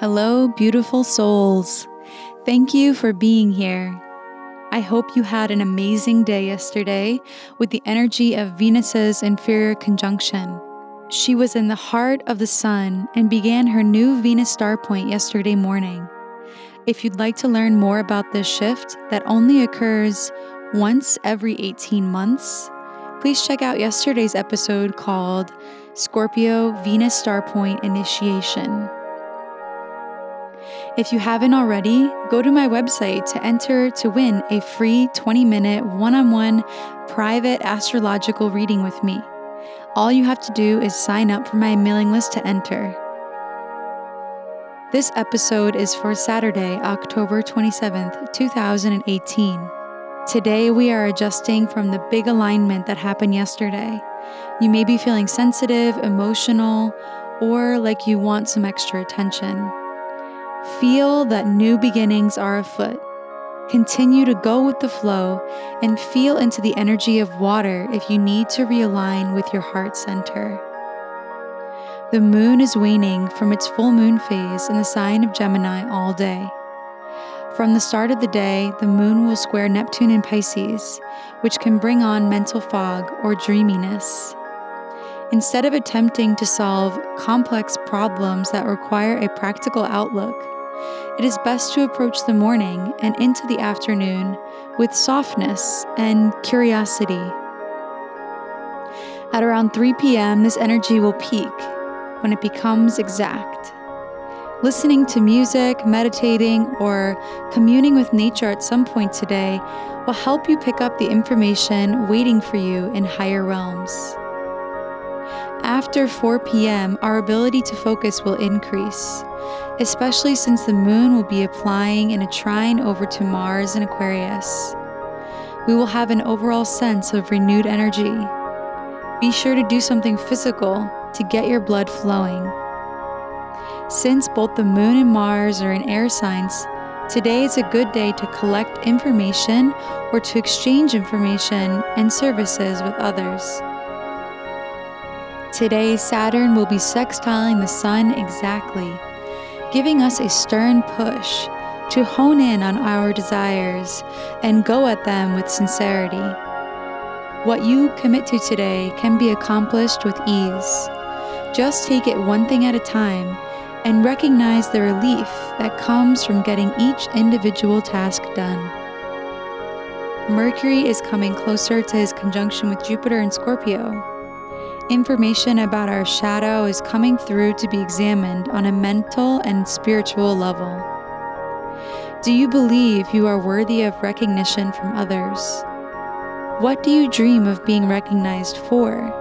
Hello, beautiful souls. Thank you for being here. I hope you had an amazing day yesterday with the energy of Venus's inferior conjunction. She was in the heart of the sun and began her new Venus star point yesterday morning. If you'd like to learn more about this shift that only occurs once every 18 months, please check out yesterday's episode called Scorpio Venus Star Point Initiation. If you haven't already, go to my website to enter to win a free 20 minute one on one private astrological reading with me. All you have to do is sign up for my mailing list to enter. This episode is for Saturday, October 27th, 2018. Today, we are adjusting from the big alignment that happened yesterday. You may be feeling sensitive, emotional, or like you want some extra attention. Feel that new beginnings are afoot. Continue to go with the flow and feel into the energy of water if you need to realign with your heart center. The moon is waning from its full moon phase in the sign of Gemini all day. From the start of the day, the moon will square Neptune in Pisces, which can bring on mental fog or dreaminess. Instead of attempting to solve complex problems that require a practical outlook, it is best to approach the morning and into the afternoon with softness and curiosity. At around 3 p.m., this energy will peak when it becomes exact. Listening to music, meditating, or communing with nature at some point today will help you pick up the information waiting for you in higher realms. After 4 p.m., our ability to focus will increase, especially since the moon will be applying in a trine over to Mars in Aquarius. We will have an overall sense of renewed energy. Be sure to do something physical to get your blood flowing. Since both the moon and Mars are in air signs, today is a good day to collect information or to exchange information and services with others. Today, Saturn will be sextiling the Sun exactly, giving us a stern push to hone in on our desires and go at them with sincerity. What you commit to today can be accomplished with ease. Just take it one thing at a time and recognize the relief that comes from getting each individual task done. Mercury is coming closer to his conjunction with Jupiter in Scorpio, Information about our shadow is coming through to be examined on a mental and spiritual level. Do you believe you are worthy of recognition from others? What do you dream of being recognized for?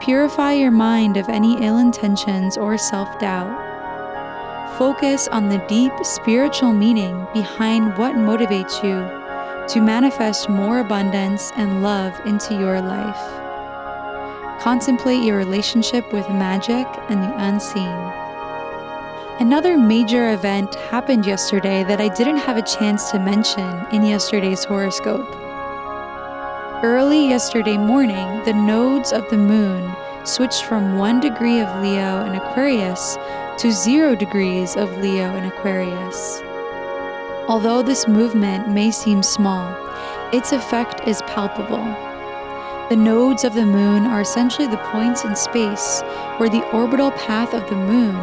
Purify your mind of any ill intentions or self doubt. Focus on the deep spiritual meaning behind what motivates you to manifest more abundance and love into your life. Contemplate your relationship with magic and the unseen. Another major event happened yesterday that I didn't have a chance to mention in yesterday's horoscope. Early yesterday morning, the nodes of the moon switched from 1 degree of Leo and Aquarius to 0 degrees of Leo and Aquarius. Although this movement may seem small, its effect is palpable. The nodes of the moon are essentially the points in space where the orbital path of the moon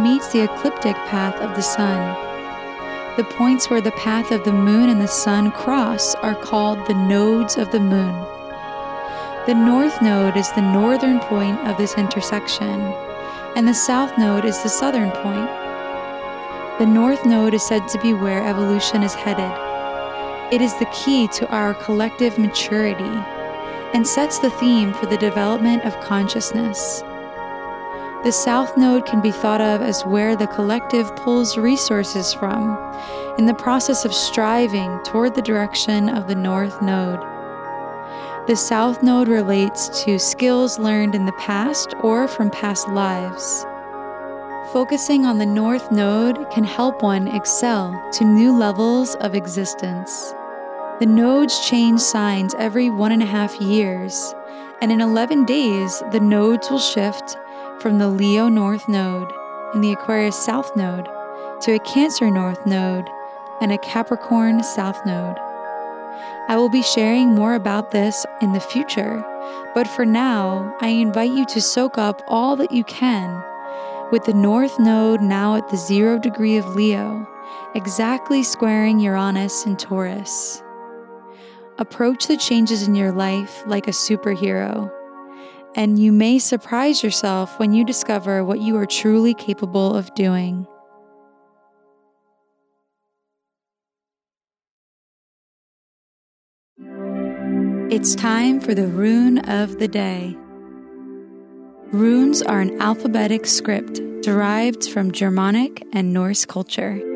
meets the ecliptic path of the sun. The points where the path of the moon and the sun cross are called the nodes of the moon. The north node is the northern point of this intersection, and the south node is the southern point. The north node is said to be where evolution is headed. It is the key to our collective maturity and sets the theme for the development of consciousness. The South Node can be thought of as where the collective pulls resources from in the process of striving toward the direction of the North Node. The South Node relates to skills learned in the past or from past lives. Focusing on the North Node can help one excel to new levels of existence. The nodes change signs every one and a half years, and in 11 days, the nodes will shift from the Leo North Node and the Aquarius South Node to a Cancer North Node and a Capricorn South Node. I will be sharing more about this in the future, but for now, I invite you to soak up all that you can with the North Node now at the zero degree of Leo, exactly squaring Uranus and Taurus. Approach the changes in your life like a superhero, and you may surprise yourself when you discover what you are truly capable of doing. It's time for the rune of the day. Runes are an alphabetic script derived from Germanic and Norse culture.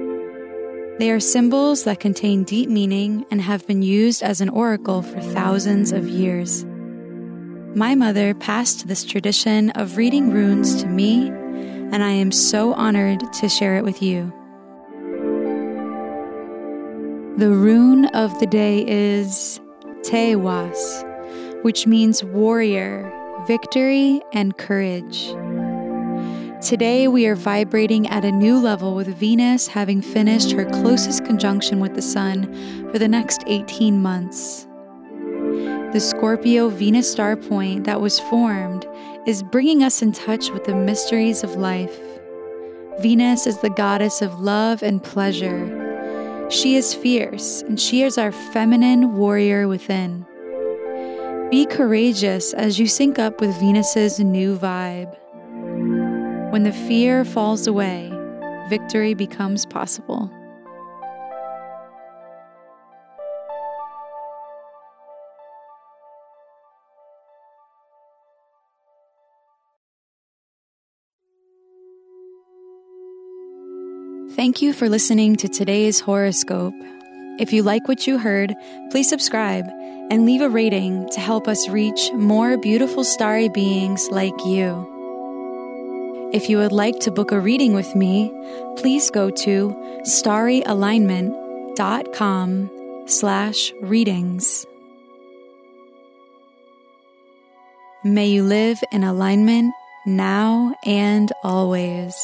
They are symbols that contain deep meaning and have been used as an oracle for thousands of years. My mother passed this tradition of reading runes to me, and I am so honored to share it with you. The rune of the day is Tiwaz, which means warrior, victory, and courage. Today, we are vibrating at a new level with Venus having finished her closest conjunction with the Sun for the next 18 months. The Scorpio Venus star point that was formed is bringing us in touch with the mysteries of life. Venus is the goddess of love and pleasure. She is fierce, and she is our feminine warrior within. Be courageous as you sync up with Venus's new vibe. When the fear falls away, victory becomes possible. Thank you for listening to today's horoscope. If you like what you heard, please subscribe and leave a rating to help us reach more beautiful starry beings like you. If you would like to book a reading with me, please go to starryalignment.com slash readings. May you live in alignment now and always.